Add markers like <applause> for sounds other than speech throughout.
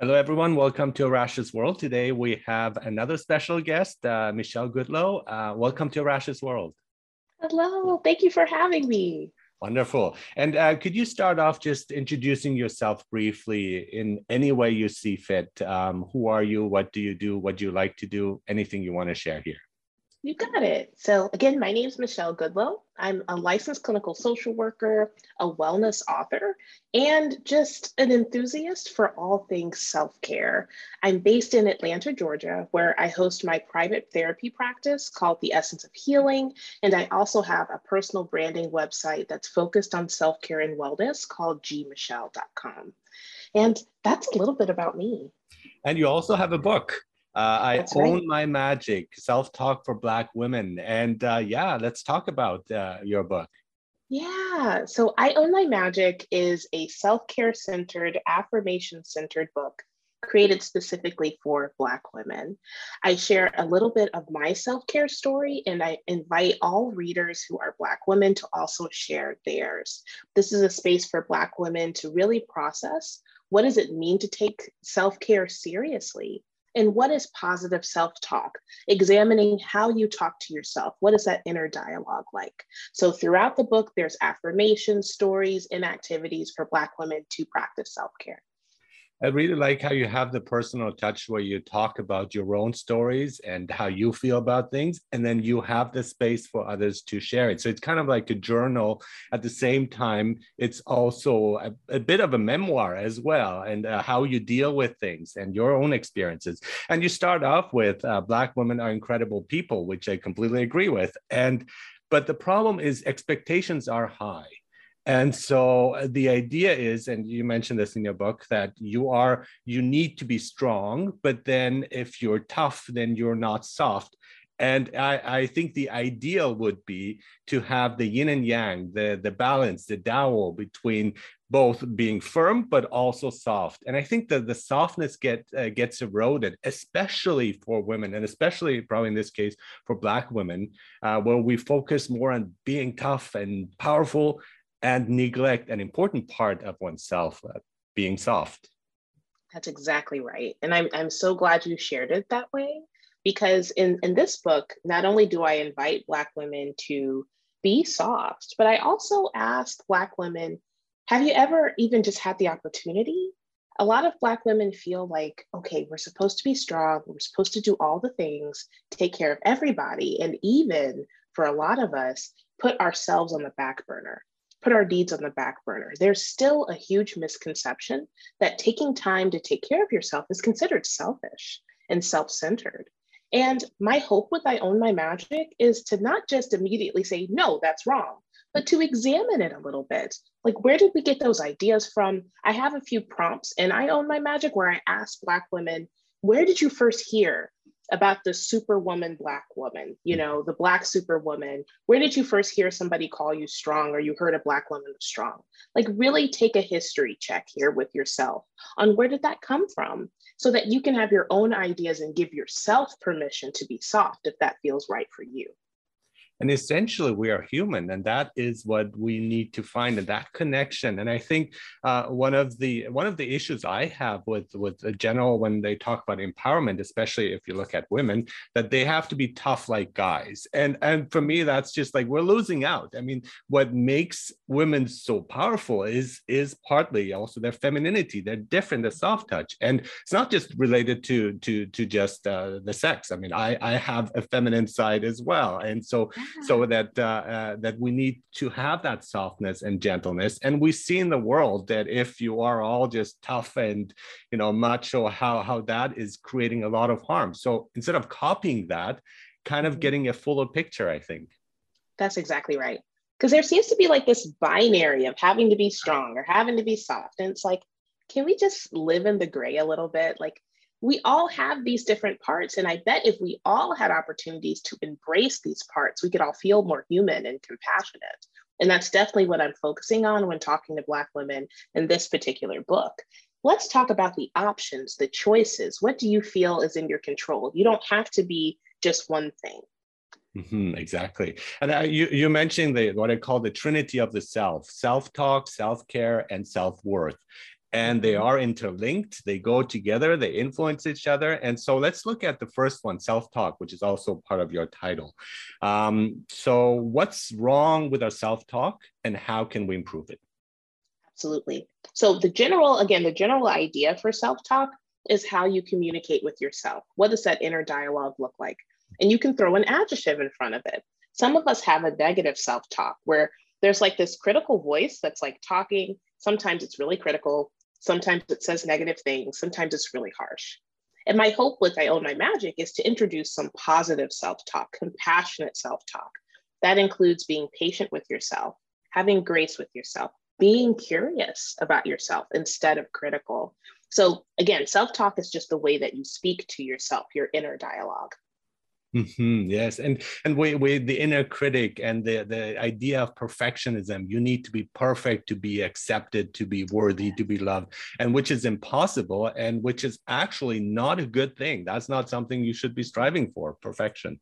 Hello, everyone. Welcome to Arash's World. Today we have another special guest, uh, Michelle Goodlow. Uh, welcome to Arash's World. Hello. Thank you for having me. Wonderful. And uh, could you start off just introducing yourself briefly in any way you see fit? Um, who are you? What do you do? What do you like to do? Anything you want to share here? You got it. So, again, my name is Michelle Goodlow. I'm a licensed clinical social worker, a wellness author, and just an enthusiast for all things self care. I'm based in Atlanta, Georgia, where I host my private therapy practice called The Essence of Healing. And I also have a personal branding website that's focused on self care and wellness called gmichelle.com. And that's a little bit about me. And you also have a book. Uh, I That's own right. my magic, self talk for Black women. And uh, yeah, let's talk about uh, your book. Yeah. So, I Own My Magic is a self care centered, affirmation centered book created specifically for Black women. I share a little bit of my self care story, and I invite all readers who are Black women to also share theirs. This is a space for Black women to really process what does it mean to take self care seriously? And what is positive self talk? Examining how you talk to yourself. What is that inner dialogue like? So, throughout the book, there's affirmations, stories, and activities for Black women to practice self care. I really like how you have the personal touch where you talk about your own stories and how you feel about things, and then you have the space for others to share it. So it's kind of like a journal. At the same time, it's also a, a bit of a memoir as well, and uh, how you deal with things and your own experiences. And you start off with uh, Black women are incredible people, which I completely agree with. And but the problem is expectations are high and so uh, the idea is, and you mentioned this in your book, that you are, you need to be strong, but then if you're tough, then you're not soft. And I, I think the ideal would be to have the yin and yang, the, the balance, the Tao between both being firm but also soft. And I think that the softness get uh, gets eroded, especially for women, and especially probably in this case for Black women, uh, where we focus more on being tough and powerful and neglect an important part of oneself, uh, being soft. That's exactly right. And I'm, I'm so glad you shared it that way because in, in this book, not only do I invite Black women to be soft, but I also ask Black women, have you ever even just had the opportunity? A lot of Black women feel like, okay, we're supposed to be strong, we're supposed to do all the things, take care of everybody, and even for a lot of us, put ourselves on the back burner put our needs on the back burner. There's still a huge misconception that taking time to take care of yourself is considered selfish and self centered. And my hope with I Own My Magic is to not just immediately say, no, that's wrong, but to examine it a little bit. Like, where did we get those ideas from? I have a few prompts and I Own My Magic where I ask Black women, where did you first hear about the superwoman black woman you mm. know the black superwoman. Where did you first hear somebody call you strong or you heard a black woman was strong? Like really take a history check here with yourself on where did that come from so that you can have your own ideas and give yourself permission to be soft if that feels right for you and essentially we are human and that is what we need to find and that connection. And i think uh, one of the one of the issues i have with with general when they talk about empowerment especially if you look at women that they have to be tough like guys. And and for me that's just like we're losing out. I mean what makes women so powerful is is partly also their femininity. They're different the soft touch. And it's not just related to to to just uh, the sex. I mean i i have a feminine side as well. And so so <laughs> that uh, uh, that we need to have that softness and gentleness. And we see in the world that if you are all just tough and you know macho how how that is creating a lot of harm. So instead of copying that kind of mm-hmm. getting a fuller picture i think. That's exactly right. Because there seems to be like this binary of having to be strong or having to be soft. And it's like can we just live in the gray a little bit? Like we all have these different parts. And I bet if we all had opportunities to embrace these parts, we could all feel more human and compassionate. And that's definitely what I'm focusing on when talking to Black women in this particular book. Let's talk about the options, the choices. What do you feel is in your control? You don't have to be just one thing. Mm-hmm, exactly. And uh, you, you mentioned the, what I call the trinity of the self self talk, self care, and self worth. And they are interlinked. They go together, they influence each other. And so let's look at the first one self talk, which is also part of your title. Um, so, what's wrong with our self talk and how can we improve it? Absolutely. So, the general, again, the general idea for self talk is how you communicate with yourself. What does that inner dialogue look like? And you can throw an adjective in front of it. Some of us have a negative self talk where there's like this critical voice that's like talking. Sometimes it's really critical. Sometimes it says negative things. Sometimes it's really harsh. And my hope with I Own My Magic is to introduce some positive self talk, compassionate self talk. That includes being patient with yourself, having grace with yourself, being curious about yourself instead of critical. So, again, self talk is just the way that you speak to yourself, your inner dialogue. Mm-hmm, yes, and and with, with the inner critic and the the idea of perfectionism, you need to be perfect to be accepted, to be worthy, to be loved, and which is impossible, and which is actually not a good thing. That's not something you should be striving for. Perfection.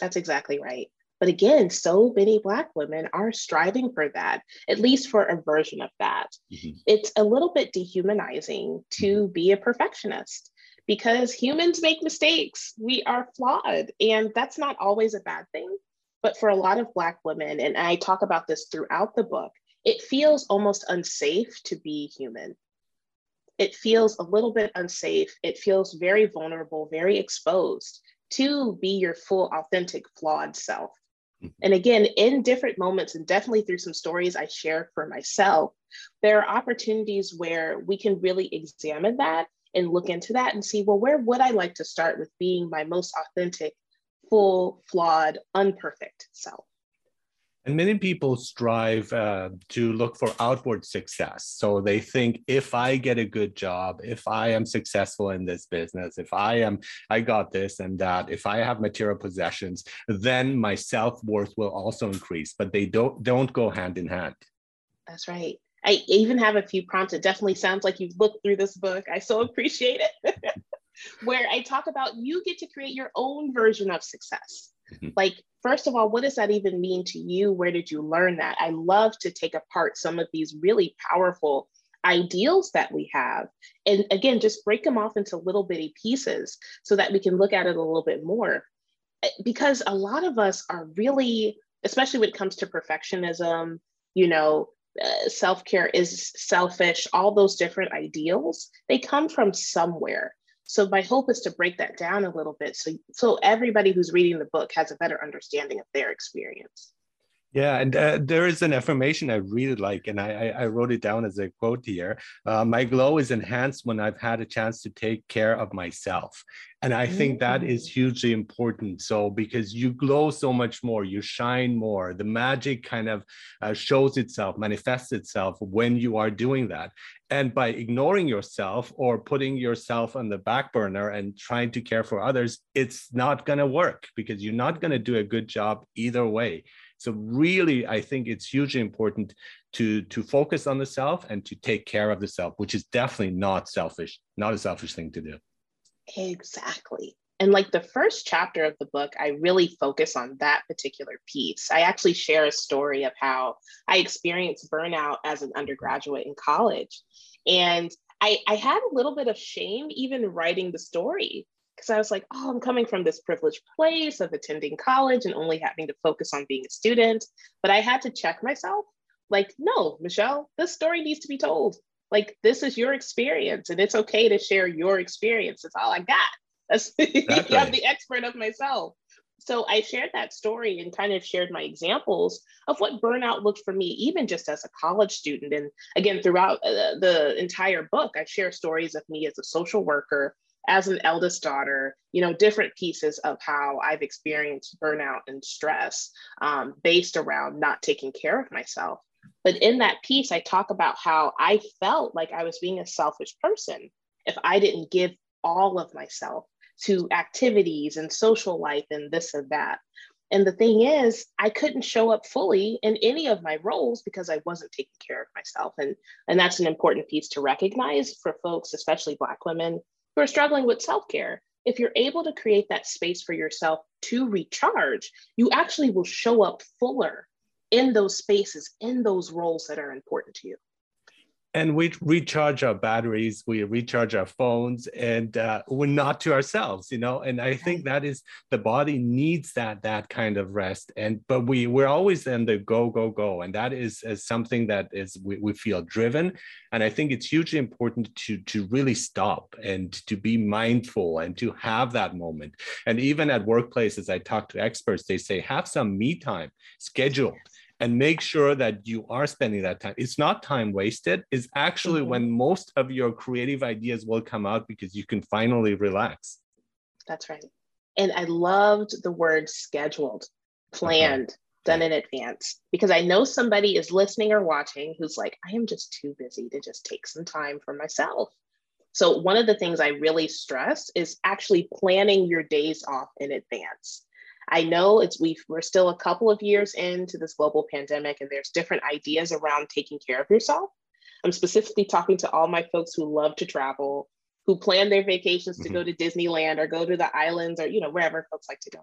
That's exactly right. But again, so many Black women are striving for that, at least for a version of that. Mm-hmm. It's a little bit dehumanizing to mm-hmm. be a perfectionist because humans make mistakes. We are flawed, and that's not always a bad thing. But for a lot of Black women, and I talk about this throughout the book, it feels almost unsafe to be human. It feels a little bit unsafe. It feels very vulnerable, very exposed to be your full, authentic, flawed self. Mm-hmm. And again, in different moments, and definitely through some stories I share for myself, there are opportunities where we can really examine that and look into that and see, well, where would I like to start with being my most authentic, full, flawed, unperfect self? And many people strive uh, to look for outward success. So they think if I get a good job, if I am successful in this business, if I am, I got this and that, if I have material possessions, then my self worth will also increase. But they don't don't go hand in hand. That's right. I even have a few prompts. It definitely sounds like you've looked through this book. I so appreciate it. <laughs> Where I talk about you get to create your own version of success. Mm-hmm. Like, first of all, what does that even mean to you? Where did you learn that? I love to take apart some of these really powerful ideals that we have. And again, just break them off into little bitty pieces so that we can look at it a little bit more. Eh, because a lot of us are really, especially when it comes to perfectionism, you know, uh, self care is selfish, all those different ideals, they come from somewhere. So my hope is to break that down a little bit so so everybody who's reading the book has a better understanding of their experience. Yeah, and uh, there is an affirmation I really like, and I, I wrote it down as a quote here. Uh, my glow is enhanced when I've had a chance to take care of myself. And I think that is mm. hugely important. So, because you glow so much more, you shine more, the magic kind of uh, shows itself, manifests itself when you are doing that. And by ignoring yourself or putting yourself on the back burner and trying to care for others, it's not going to work because you're not going to do a good job either way. So really, I think it's hugely important to to focus on the self and to take care of the self, which is definitely not selfish, not a selfish thing to do. Exactly. And like the first chapter of the book, I really focus on that particular piece. I actually share a story of how I experienced burnout as an undergraduate in college. And I, I had a little bit of shame even writing the story because I was like, oh, I'm coming from this privileged place of attending college and only having to focus on being a student. But I had to check myself like, no, Michelle, this story needs to be told. Like, this is your experience, and it's okay to share your experience. It's all I got. That's, <laughs> exactly. I'm the expert of myself. So I shared that story and kind of shared my examples of what burnout looked for me, even just as a college student. And again, throughout uh, the entire book, I share stories of me as a social worker, as an eldest daughter, you know, different pieces of how I've experienced burnout and stress um, based around not taking care of myself. But in that piece, I talk about how I felt like I was being a selfish person if I didn't give all of myself to activities and social life and this and that. And the thing is, I couldn't show up fully in any of my roles because I wasn't taking care of myself. And, and that's an important piece to recognize for folks, especially Black women who are struggling with self care, if you're able to create that space for yourself to recharge, you actually will show up fuller in those spaces, in those roles that are important to you. And we recharge our batteries we recharge our phones and uh, we're not to ourselves you know? And i think that is the body needs that that kind of rest and but we we're always in the go go go and that is, is something that is we, we feel driven and i think it's hugely important to to really stop and to be mindful and to have that moment. And even at workplaces i talk to experts they say have some me time scheduled and make sure that you are spending that time. It's not time wasted. It's actually mm-hmm. when most of your creative ideas will come out because you can finally relax. That's right. And I loved the word scheduled, planned, uh-huh. done in advance, because I know somebody is listening or watching who's like, I am just too busy to just take some time for myself. So, one of the things I really stress is actually planning your days off in advance. I know it's we we're still a couple of years into this global pandemic and there's different ideas around taking care of yourself. I'm specifically talking to all my folks who love to travel, who plan their vacations to mm-hmm. go to Disneyland or go to the islands or you know wherever folks like to go.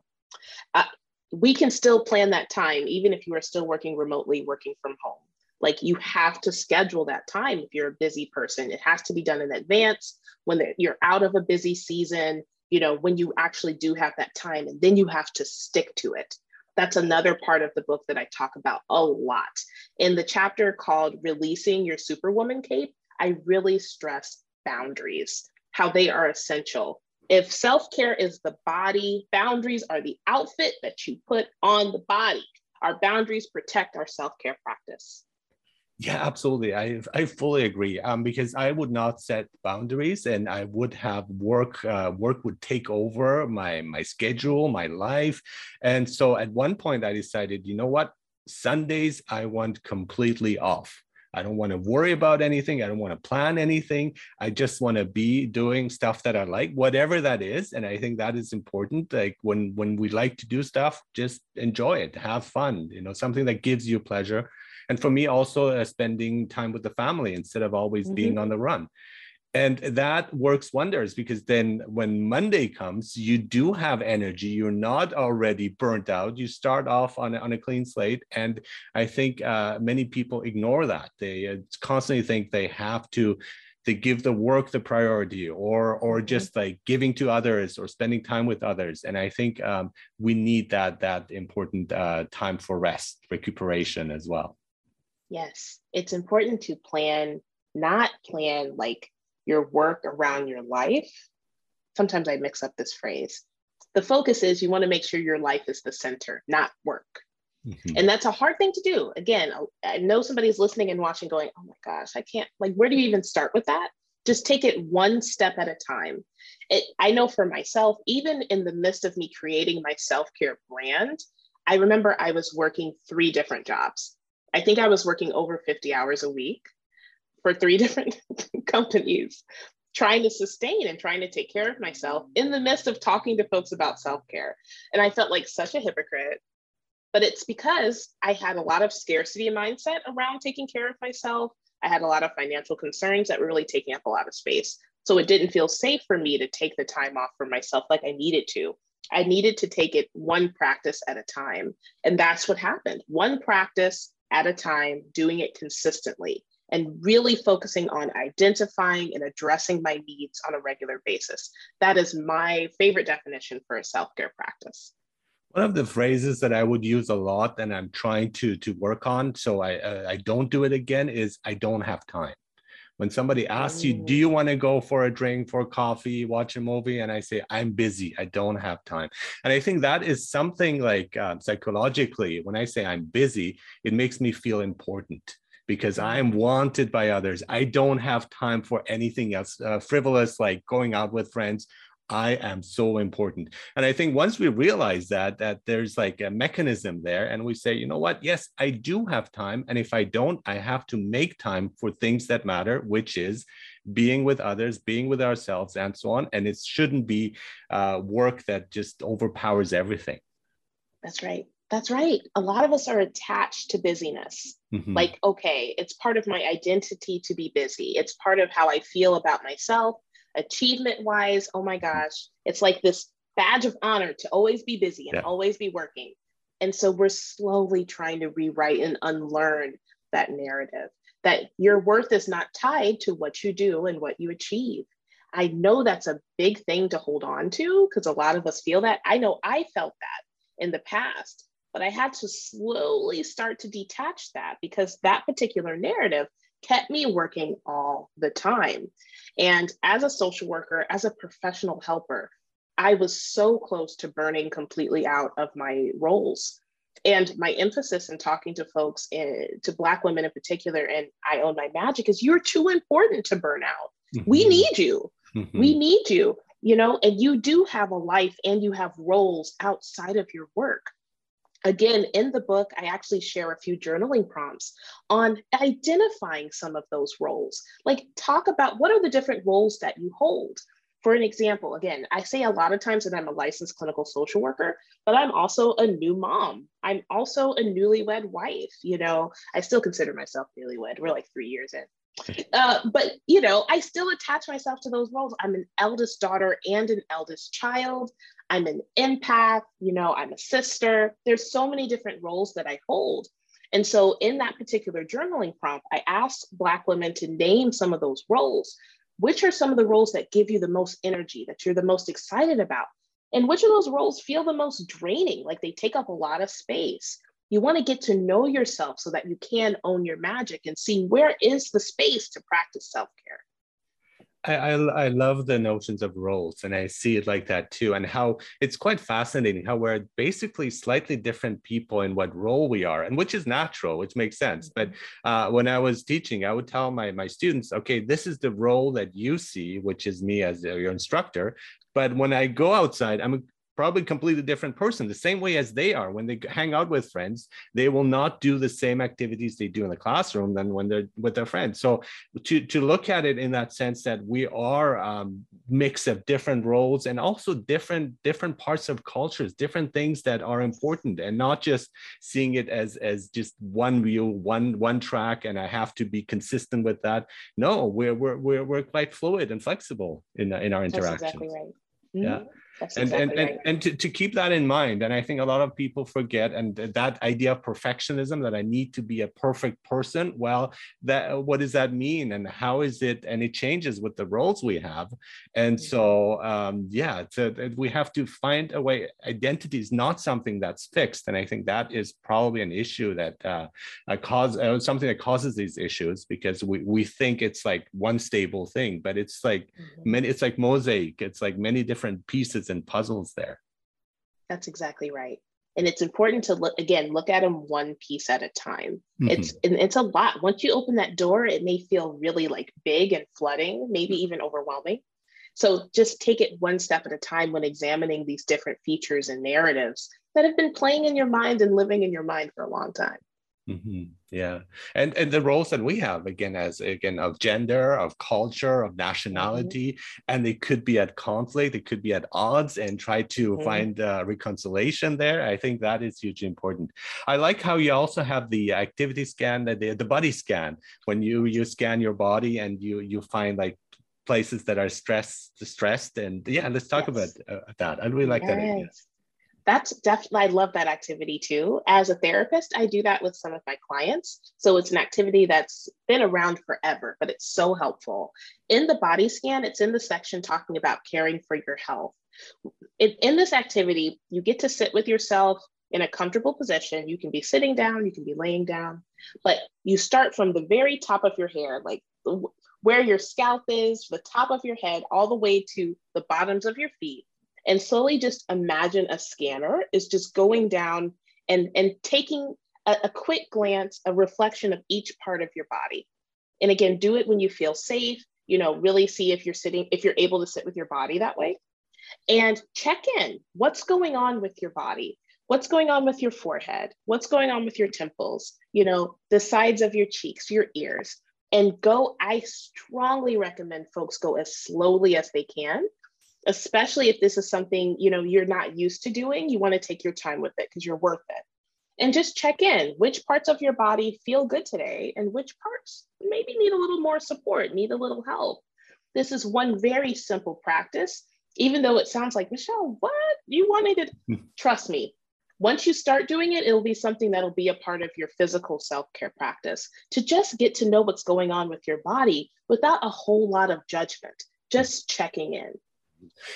Uh, we can still plan that time even if you are still working remotely, working from home. Like you have to schedule that time if you're a busy person. It has to be done in advance when you're out of a busy season you know, when you actually do have that time and then you have to stick to it. That's another part of the book that I talk about a lot. In the chapter called Releasing Your Superwoman Cape, I really stress boundaries, how they are essential. If self care is the body, boundaries are the outfit that you put on the body. Our boundaries protect our self care practice. Yeah, absolutely. I I fully agree. Um, because I would not set boundaries, and I would have work. Uh, work would take over my my schedule, my life, and so at one point I decided, you know what, Sundays I want completely off. I don't want to worry about anything. I don't want to plan anything. I just want to be doing stuff that I like, whatever that is. And I think that is important. Like when when we like to do stuff, just enjoy it, have fun. You know, something that gives you pleasure and for me also uh, spending time with the family instead of always mm-hmm. being on the run. And that works wonders because then when monday comes you do have energy. You're not already burnt out. You start off on a, on a clean slate. And i think uh, many people ignore that. They uh, constantly think they have to to give the work the priority or or mm-hmm. just like giving to others or spending time with others. And i think um, we need that that important uh, time for rest recuperation as well Yes, it's important to plan, not plan like your work around your life. Sometimes I mix up this phrase. The focus is you want to make sure your life is the center, not work. Mm-hmm. And that's a hard thing to do. Again, I know somebody's listening and watching going, oh my gosh, I can't, like, where do you even start with that? Just take it one step at a time. It, I know for myself, even in the midst of me creating my self care brand, I remember I was working three different jobs. I think I was working over 50 hours a week for three <laughs> different companies, trying to sustain and trying to take care of myself in the midst of talking to folks about self care. And I felt like such a hypocrite. But it's because I had a lot of scarcity mindset around taking care of myself. I had a lot of financial concerns that were really taking up a lot of space. So it didn't feel safe for me to take the time off for myself like I needed to. I needed to take it one practice at a time. And that's what happened. One practice at a time, doing it consistently, and really focusing on identifying and addressing my needs on a regular basis. That is my favorite definition for a self care practice. One of the phrases that I would use a lot, and I'm trying to to work on, so I uh, I don't do it again, is I don't have time when somebody asks you do you mm. want to go for a drink for coffee watch a movie? and i say i'm busy i don't have time. And i think that is something like uh, psychologically when i say i'm busy it makes me feel important because i'm wanted by others. I don't have time for anything else uh, frivolous like going out with friends I am so important. And I think once we realize that, that there's like a mechanism there, and we say, you know what, yes, I do have time. And if I don't, I have to make time for things that matter, which is being with others, being with ourselves, and so on. And it shouldn't be uh, work that just overpowers everything. That's right. That's right. A lot of us are attached to busyness. Mm-hmm. Like, okay, it's part of my identity to be busy. It's part of how I feel about myself achievement wise, oh my mm-hmm. gosh, it's like this badge of honor to always be busy and yeah. always be working. And so we're slowly trying to rewrite and unlearn that narrative. that your worth is not tied to what you do and what you achieve. I know that's a big thing to hold on to because a lot of us feel that. I know I felt that in the past, but I had to slowly start to detach that because that particular narrative kept me working all the time. And as a social worker, as a professional helper, I was so close to burning completely out of my roles. And my emphasis in talking to folks, in, to Black women in particular, and I own my magic is you're too important to burn out. Mm-hmm. We need you. Mm-hmm. We need you, you know, and you do have a life and you have roles outside of your work. Again, in the book, I actually share a few journaling prompts on identifying some of those roles. Like, talk about what are the different roles that you hold. For an example, again, I say a lot of times that I'm a licensed clinical social worker, but I'm also a new mom. I'm also a newlywed wife. You know, I still consider myself newlywed. We're like three years in. Uh, but you know, I still attach myself to those roles. I'm an eldest daughter and an eldest child. I'm an empath, you know, I'm a sister. There's so many different roles that I hold. And so in that particular journaling prompt, I asked Black women to name some of those roles. Which are some of the roles that give you the most energy, that you're the most excited about? And which of those roles feel the most draining, like they take up a lot of space? You want to get to know yourself so that you can own your magic and see where is the space to practice self care. I, I, I love the notions of roles and I see it like that too and how it's quite fascinating how we're basically slightly different people in what role we are and which is natural which makes sense but mm-hmm. uh, when I was teaching I would tell my my students okay this is the role that you see which is me as your instructor but when I go outside I'm probably completely different person the same way as they are. When they hang out with friends they will not do the same activities they do in the classroom than when they're with their friends. So to, to look at it in that sense that we are um, mix of different roles and also different different parts of cultures different things that are important and not just seeing it as as just one view one one track and i have to be consistent with that. No we're we're we're, we're quite fluid and flexible in in our interactions That's exactly right. Mm-hmm. yeah that's and exactly and, right. and, and to, to keep that in mind and i think a lot of people forget and that idea of perfectionism that i need to be a perfect person well that what does that mean and how is it and it changes with the roles we have and mm-hmm. so um, yeah we have to find a way identity is not something that's fixed and i think that is probably an issue that uh, cause uh, something that causes these issues because we, we think it's like one stable thing but it's like mm-hmm. many it's like mosaic it's like many different pieces and puzzles there. That's exactly right. And it's important to look again, look at them one piece at a time. Mm-hmm. It's it's a lot. Once you open that door, it may feel really like big and flooding, maybe even overwhelming. So just take it one step at a time when examining these different features and narratives that have been playing in your mind and living in your mind for a long time. Mm-hmm. Yeah, and and the roles that we have again as again of gender, of culture, of nationality, mm-hmm. and they could be at conflict, they could be at odds, and try to mm-hmm. find uh, reconciliation there. I think that is hugely important. I like how you also have the activity scan, the the body scan when you you scan your body and you you find like places that are stressed stressed and yeah let's talk yes. about uh, that i really like yes. that idea that's definitely, I love that activity too. As a therapist, I do that with some of my clients. So it's an activity that's been around forever, but it's so helpful. In the body scan, it's in the section talking about caring for your health. In, in this activity, you get to sit with yourself in a comfortable position. You can be sitting down, you can be laying down, but you start from the very top of your hair, like where your scalp is, the top of your head, all the way to the bottoms of your feet and slowly just imagine a scanner is just going down and, and taking a, a quick glance, a reflection of each part of your body. And again, do it when you feel safe, you know, really see if you're sitting, if you're able to sit with your body that way. And check in what's going on with your body? What's going on with your forehead? What's going on with your temples? You know, the sides of your cheeks, your ears. And go, I strongly recommend folks go as slowly as they can especially if this is something you know you're not used to doing you want to take your time with it because you're worth it. And just check in which parts of your body feel good today and which parts maybe need a little more support need a little help. This is one very simple practice even though it sounds like michelle what? You want me to hmm. trust me. Once you start doing it, it'll be something that'll be a part of your physical self care practice to just get to know what's going on with your body without a whole lot of judgment, just checking in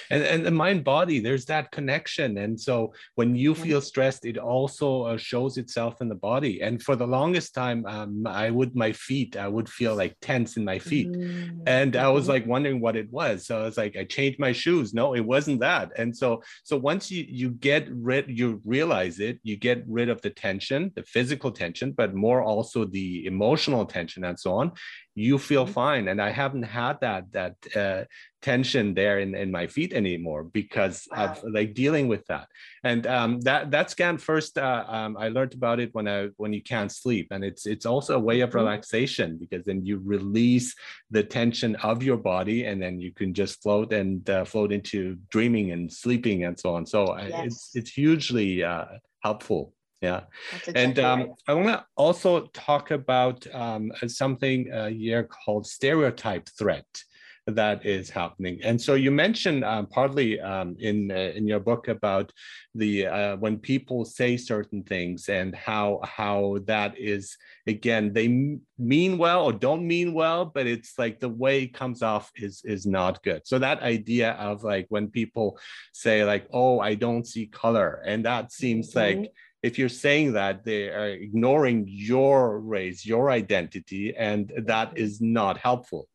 and and the mind body there's that connection. And so when you feel stressed it also uh, shows itself in the body. And for the longest time um, i would my feet i would feel like tense in my feet. Mm-hmm. and i was mm-hmm. like wondering what it was. So i was like i changed my shoes. No it wasn't that. And so so once you you get rid you realize it you get rid of the tension the physical tension but more also the emotional tension and so on you feel mm-hmm. fine and i haven't had that that uh, tension there in, in my feet anymore because wow. of like dealing with that and um, that that scan first uh, um, i learned about it when i when you can't sleep and it's it's also a way of mm-hmm. relaxation because then you release the tension of your body and then you can just float and uh, float into dreaming and sleeping and so on so yes. it's it's hugely uh, helpful yeah and um, i want to also talk about um, something uh, here called stereotype threat that is happening. And so you mentioned um, partly um, in uh, in your book about the uh, when people say certain things and how how that is again they mean well or don't mean well, but it's like the way it comes off is is not good. So that idea of like when people say like oh I don't see color, and that seems mm-hmm. like if you're saying that they are ignoring your race your identity and that mm-hmm. not helpful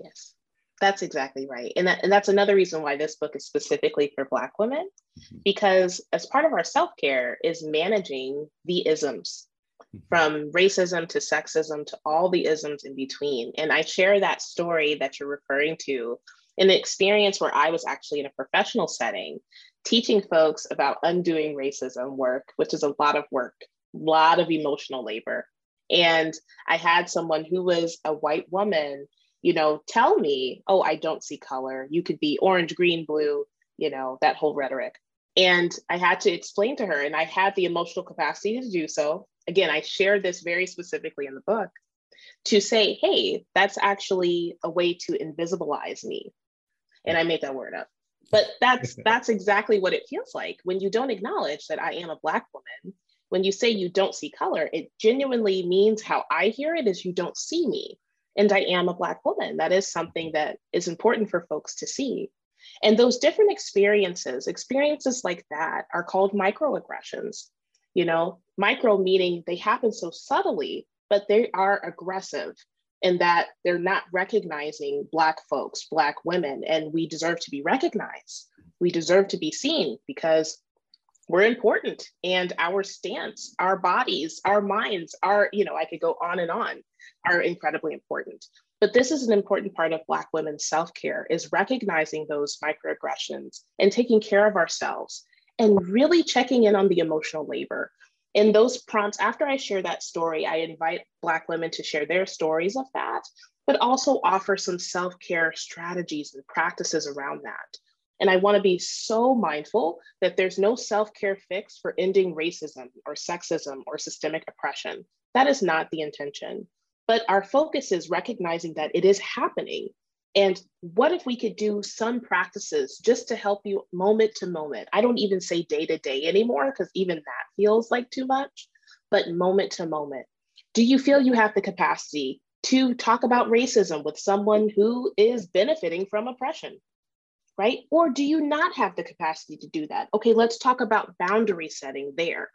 yes that's exactly right. And, that, and that's another reason why this book is specifically for Black women, mm-hmm. because as part of our self care is managing the isms mm-hmm. from racism to sexism to all the isms in between. And I share that story that you're referring to in an experience where I was actually in a professional setting teaching folks about undoing racism work, which is a lot of work, a lot of emotional labor. And I had someone who was a white woman you know, tell me, oh, I don't see color. You could be orange, green, blue, you know, that whole rhetoric. And I had to explain to her, and I had the emotional capacity to do so. Again, I shared this very specifically in the book to say, hey, that's actually a way to invisibilize me. And I made that word up. But <laughs> that's that's exactly what it feels like when you don't acknowledge that I am a black woman. When you say you don't see color, it genuinely means how I hear it is you don't see me and I am a Black woman. That is something that is important for folks to see. And those different experiences, experiences like that, are called microaggressions. You know, micro meaning they happen so subtly, but they are aggressive in that they're not recognizing Black folks, Black women, and we deserve to be recognized. We deserve to be seen because we're important and our stance, our bodies, our minds, our, you know, I could go on and on are incredibly important. But this is an important part of Black women's self care is recognizing those microaggressions and taking care of ourselves and really checking in on the emotional labor. In those prompts, after I share that story, I invite Black women to share their stories of that, but also offer some self care strategies and practices around that. And I want to be so mindful that there's no self care fix for ending racism or sexism or systemic oppression. That is not the intention. But our focus is recognizing that it is happening. And what if we could do some practices just to help you moment to moment? I don't even say day to day anymore because even that feels like too much, but moment to moment. Do you feel you have the capacity to talk about racism with someone who is benefiting from oppression? Right? Or do you not have the capacity to do that? Okay, let's talk about boundary setting there.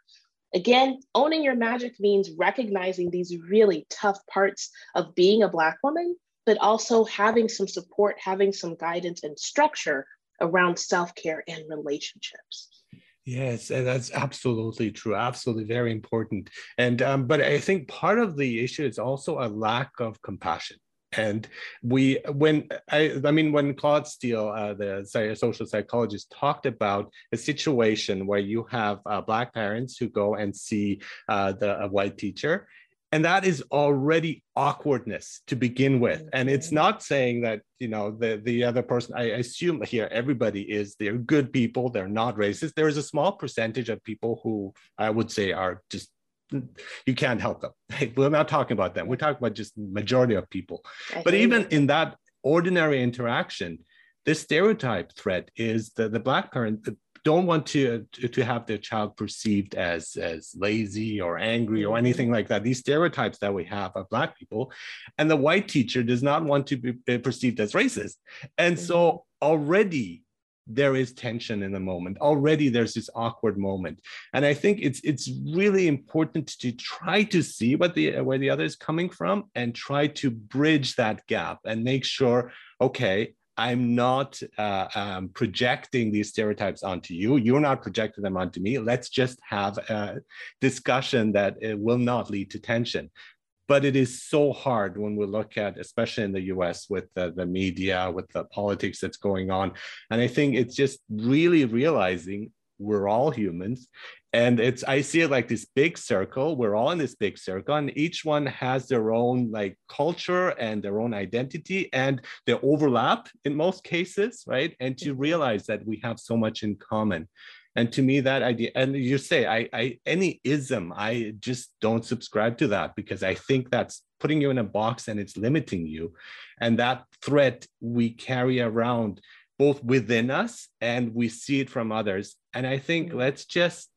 Again, owning your magic means recognizing these really tough parts of being a Black woman, but also having some support, having some guidance and structure around self care and relationships. Yes, that's absolutely true. Absolutely very important. And um, but I think part of the issue is also a lack of compassion and we when i i mean when claude steele uh, the social psychologist talked about a situation where you have uh, black parents who go and see uh, the a white teacher and that is already awkwardness to begin with and it's mm-hmm. not saying that you know the the other person i assume here everybody is they're good people they're not racist there is a small percentage of people who i would say are just you can't help them. <laughs> We're not talking about them. We're talking about just majority of people. I but even in that ordinary interaction, this stereotype threat is the, the black parent, the, don't want to, to, have their child perceived as as lazy or angry or mm-hmm. anything like that these stereotypes that we have of black people and the white teacher does not want to be perceived as racist and mm-hmm. so already there is tension in the moment already there's this awkward moment and i think it's it's really important to try to see what the where the other is coming from and try to bridge that gap and make sure okay i'm not uh, um, projecting these stereotypes onto you. You're not projecting them onto me. Let's just have a discussion that it will not lead to tension. But it is so hard when we look at especially in the us with the, the media with the politics that's going on. And i think it's just really realizing we're all humans. And it's i see it like this big circle. We're all in this big circle and each one has their own like culture and their own identity and they overlap in most cases right? And to mm-hmm. realize that we have so much in common. And to me that idea and you say I, I any ism i just don't subscribe to that because i think that's putting you in a box and it's limiting you. And that threat we carry around both within us and we see it from others and i think mm-hmm. let's just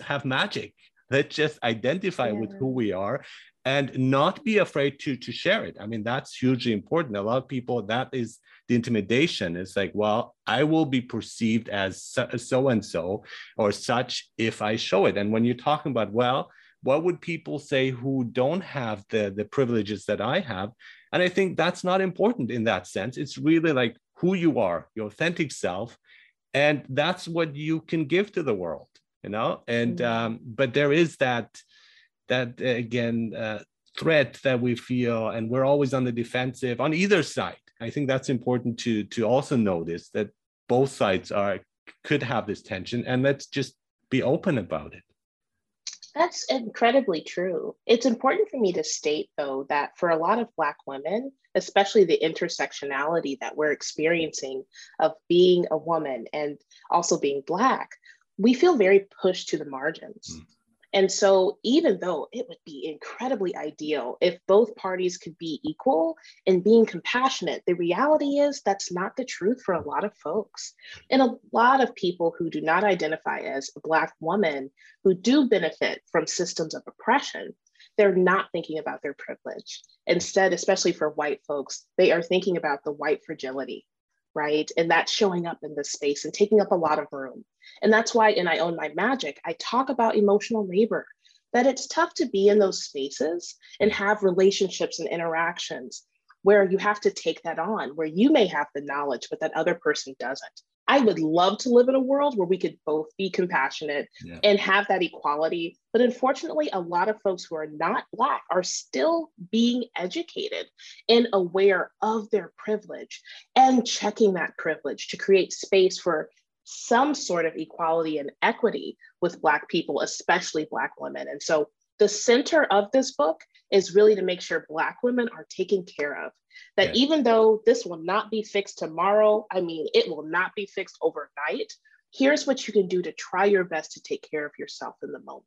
have magic. Let's just identify yeah. with who we are and not be afraid to to share it. I mean that's hugely important. A lot of people that is the intimidation. It's like well i will be perceived as so and so or such if i show it. And when you're talking about well what would people say who don't have the the privileges that i have? And i think that's not important in that sense. It's really like who you are your authentic self and that's what you can give to the world you know? And mm-hmm. um, but there is that that uh, again uh, threat that we feel and we're always on the defensive on either side. I think that's important to to also notice that both sides are could have this tension and let's just be open about it that's incredibly true. It's important for me to state, though, that for a lot of Black women, especially the intersectionality that we're experiencing of being a woman and also being Black, we feel very pushed to the margins. Mm. And so, even though it would be incredibly ideal if both parties could be equal in being compassionate, the reality is that's not the truth for a lot of folks. And a lot of people who do not identify as a Black woman who do benefit from systems of oppression, they're not thinking about their privilege. Instead, especially for white folks, they are thinking about the white fragility right? And that's showing up in this space and taking up a lot of room. And that's why in I Own My Magic, I talk about emotional labor, that it's tough to be in those spaces and have relationships and interactions where you have to take that on, where you may have the knowledge, but that other person doesn't. I would love to live in a world where we could both be compassionate yeah. and have that equality. But unfortunately, a lot of folks who are not Black are still being educated and aware of their privilege and checking that privilege to create space for some sort of equality and equity with Black people, especially Black women. And so the center of this book is really to make sure Black women are taken care of. That yeah. even though this will not be fixed tomorrow, I mean, it will not be fixed overnight. Here's what you can do to try your best to take care of yourself in the moment.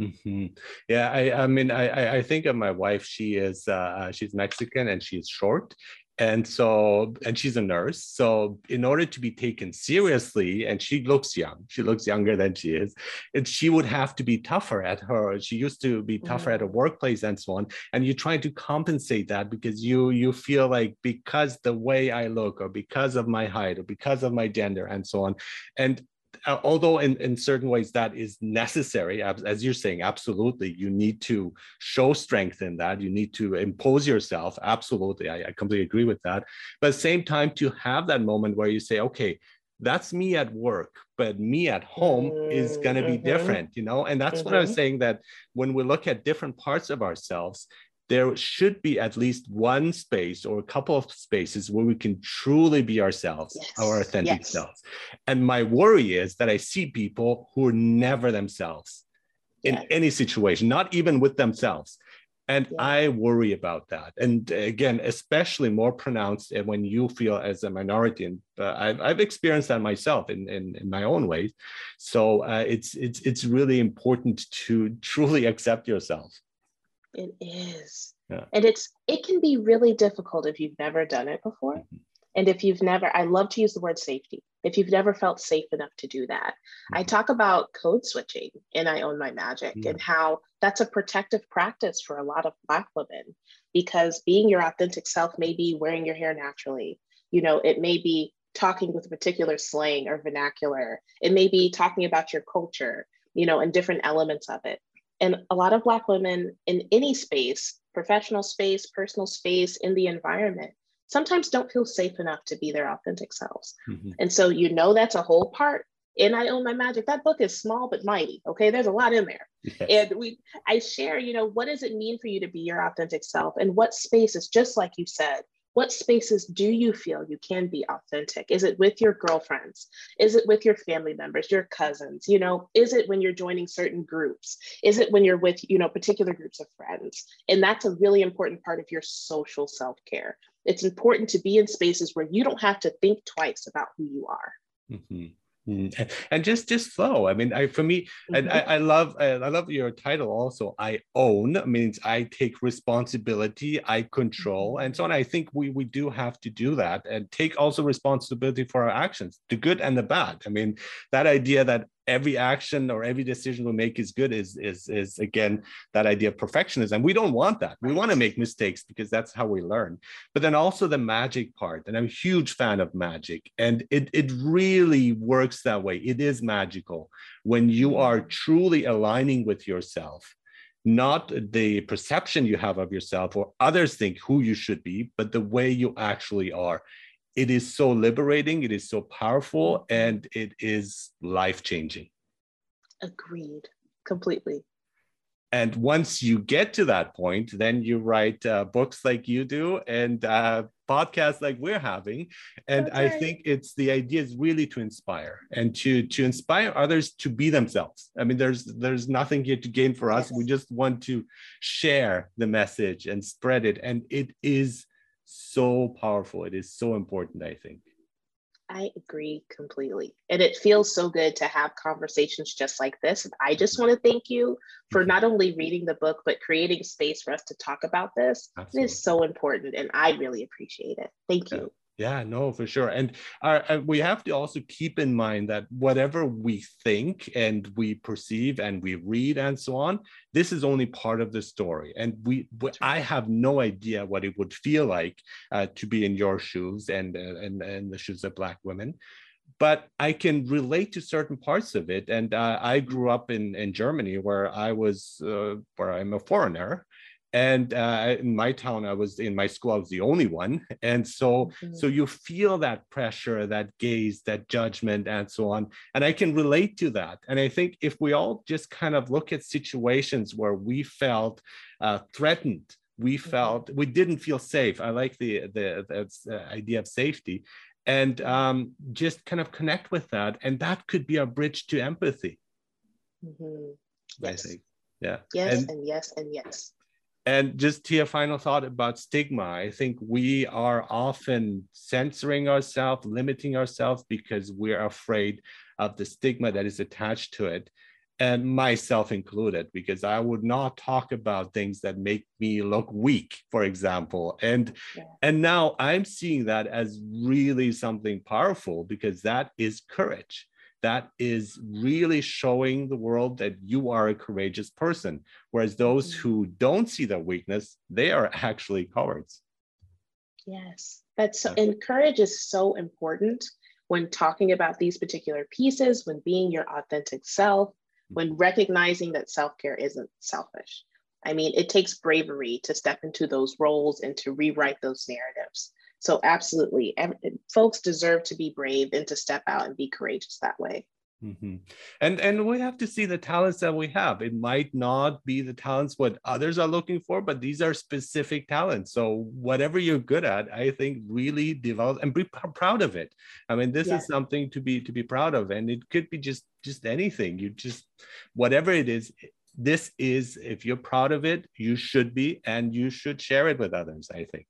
Mm-hmm. Yeah, I, I mean, I, I think of my wife. She is, uh, she's Mexican and she's short, and so and she's a nurse. So in order to be taken seriously and she looks young she looks younger than she is and she would have to be tougher at her. She used to be tougher mm-hmm. at a workplace and so on. And you try to compensate that because you you feel like because the way i look or because of my height or because of my gender and so on. And although in, in certain ways that is necessary, as, as, you're saying, absolutely, you need to show strength in that. You need to impose yourself. Absolutely, I, I completely agree with that. But at the same time, to have that moment where you say, okay, that's me at work, but me at home is going to be mm-hmm. different, you know? And that's mm-hmm. what I was saying that when we look at different parts of ourselves, there should be at least one space or a couple of spaces where we can truly be ourselves, yes. our authentic yes. selves. And my worry is that I see people who are never themselves in yes. any situation, not even with themselves. And yeah. I worry about that. And again, especially more pronounced when you feel as a minority. And uh, I've, I've experienced that myself in, in, in my own ways. So uh, it's, it's, it's really important to truly <laughs> accept yourself. It is. Yeah. And it's it can be really difficult if you've never done it before. Mm-hmm. And if you've never, I love to use the word safety. if you've never felt safe enough to do that. Mm-hmm. I talk about code switching in I Own My Magic mm-hmm. and how that's a protective practice for a lot of Black women because being your authentic self may be wearing your hair naturally. You know, it may be talking with a particular slang or vernacular, it may be talking about your culture, you know, and different elements of it. And a lot of Black women in any space, professional space, personal space, in the environment, sometimes don't feel safe enough to be their authentic selves. Mm-hmm. And so you know that's a whole part. And I own my magic. That book is small but mighty. Okay, there's a lot in there. Yes. And we, I share, you know, what does it mean for you to be your authentic self, and what spaces, just like you said, what spaces do you feel you can be authentic? Is it with your girlfriends? Is it with your family members, your cousins? You know, is it when you're joining certain groups? Is it when you're with, you know, particular groups of friends? And that's a really important part of your social self care. It's important to be in spaces where you don't have to think twice about who you are. Mm-hmm. Mm, and just just flow. I mean i for me mm-hmm. and I, I love i love your title also i own means i take responsibility i control and so on. I think we we do have to do that and take also responsibility for our actions the good and the bad. I mean that idea that every action or every decision we make is good is is is again that idea of perfectionism. We don't want that. We want to make mistakes because that's how we learn. But then also the magic part and i'm a huge fan of magic and it it really works that way. It is magical when you are truly aligning with yourself not the perception you have of yourself or others think who you should be but the way you actually are it is so liberating, it is so powerful, and it is life changing. Agreed, completely. And once you get to that point, then you write uh, books like you do and uh, podcasts like we're having. And I think it's the idea is really to inspire and to to inspire others to be themselves. I mean, there's there's nothing here to gain for us. Yes. We just want to share the message and spread it. And it is so powerful. It is so important, I think. I agree completely. And it feels so good to have conversations just like this. I just want to thank you for <laughs> not only reading the book, but creating space for us to talk about this. Absolutely. It is so important. And I really appreciate it. Thank you. Yeah, no, for sure. And our, we have to also keep in mind that whatever we think and we perceive and we read and so on, this is only part of the story. And we, I have no idea what it would feel like uh, to be in your shoes and, uh, and, and the shoes of Black women. But I can relate to certain parts of it. And uh, I grew up in, in Germany where I was, uh, where I'm a foreigner and uh, in my town i was in my school i was the only one. And so mm-hmm. so you feel that pressure that gaze that judgment and so on. And i can relate to that. And i think if we all just kind of look at situations where we felt uh, threatened we mm-hmm. felt we didn't feel safe. I like the the, the uh, idea of safety. And um, just kind of connect with that. And that could be a bridge to empathy. Mm-hmm. yes. i think yeah. Yes and, and yes and yes and just to your final thought about stigma, I think we are often censoring ourselves, limiting ourselves because we're afraid of the stigma that is attached to it, and myself included, because I would not talk about things that make me look weak, for example. And yeah. and now I'm seeing that as really something powerful because that is courage that is really showing the world that you are a courageous person. Whereas those mm-hmm. who don't see that weakness, they are <laughs> actually cowards. Yes, that's so, and courage is so important when talking about these particular pieces, when being your authentic self, when mm-hmm. recognizing that self care isn't selfish. I mean, it takes bravery to step into those roles and to rewrite those narratives. So absolutely, every, folks deserve to be brave and to step out and be courageous that way. Mm-hmm. And and we have to see the talents that we have. It might not be the talents what others are looking for, but these are specific talents. So whatever you're good at, I think really develop and be pr- proud of it. I mean, this is something to be to be proud of, and it could be just just anything. You just whatever it is. This is if you're proud of it, you should be, and you should share it with others. I think.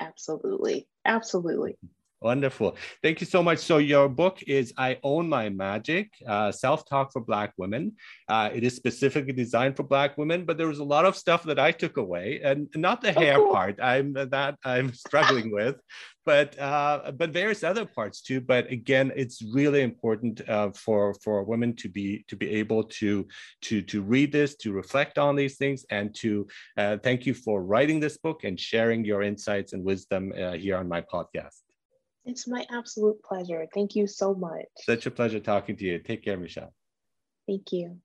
Absolutely. Absolutely. Wonderful. Thank you so much. So your book is I Own My Magic, uh, Self-Talk for Black Women. Uh, it is specifically designed for Black women, but there was a lot of stuff that I took away and not the oh, hair cool. part. I'm that I'm <laughs> struggling with, but uh, but various other parts too. But again, it's really important uh, for for women to be to be able to to to read this, to reflect on these things, and to uh, thank you for writing this book and sharing your insights and wisdom uh, here on my podcast. It's my absolute pleasure. Thank you so much. Such a pleasure talking to you. Take care, Michelle. Thank you.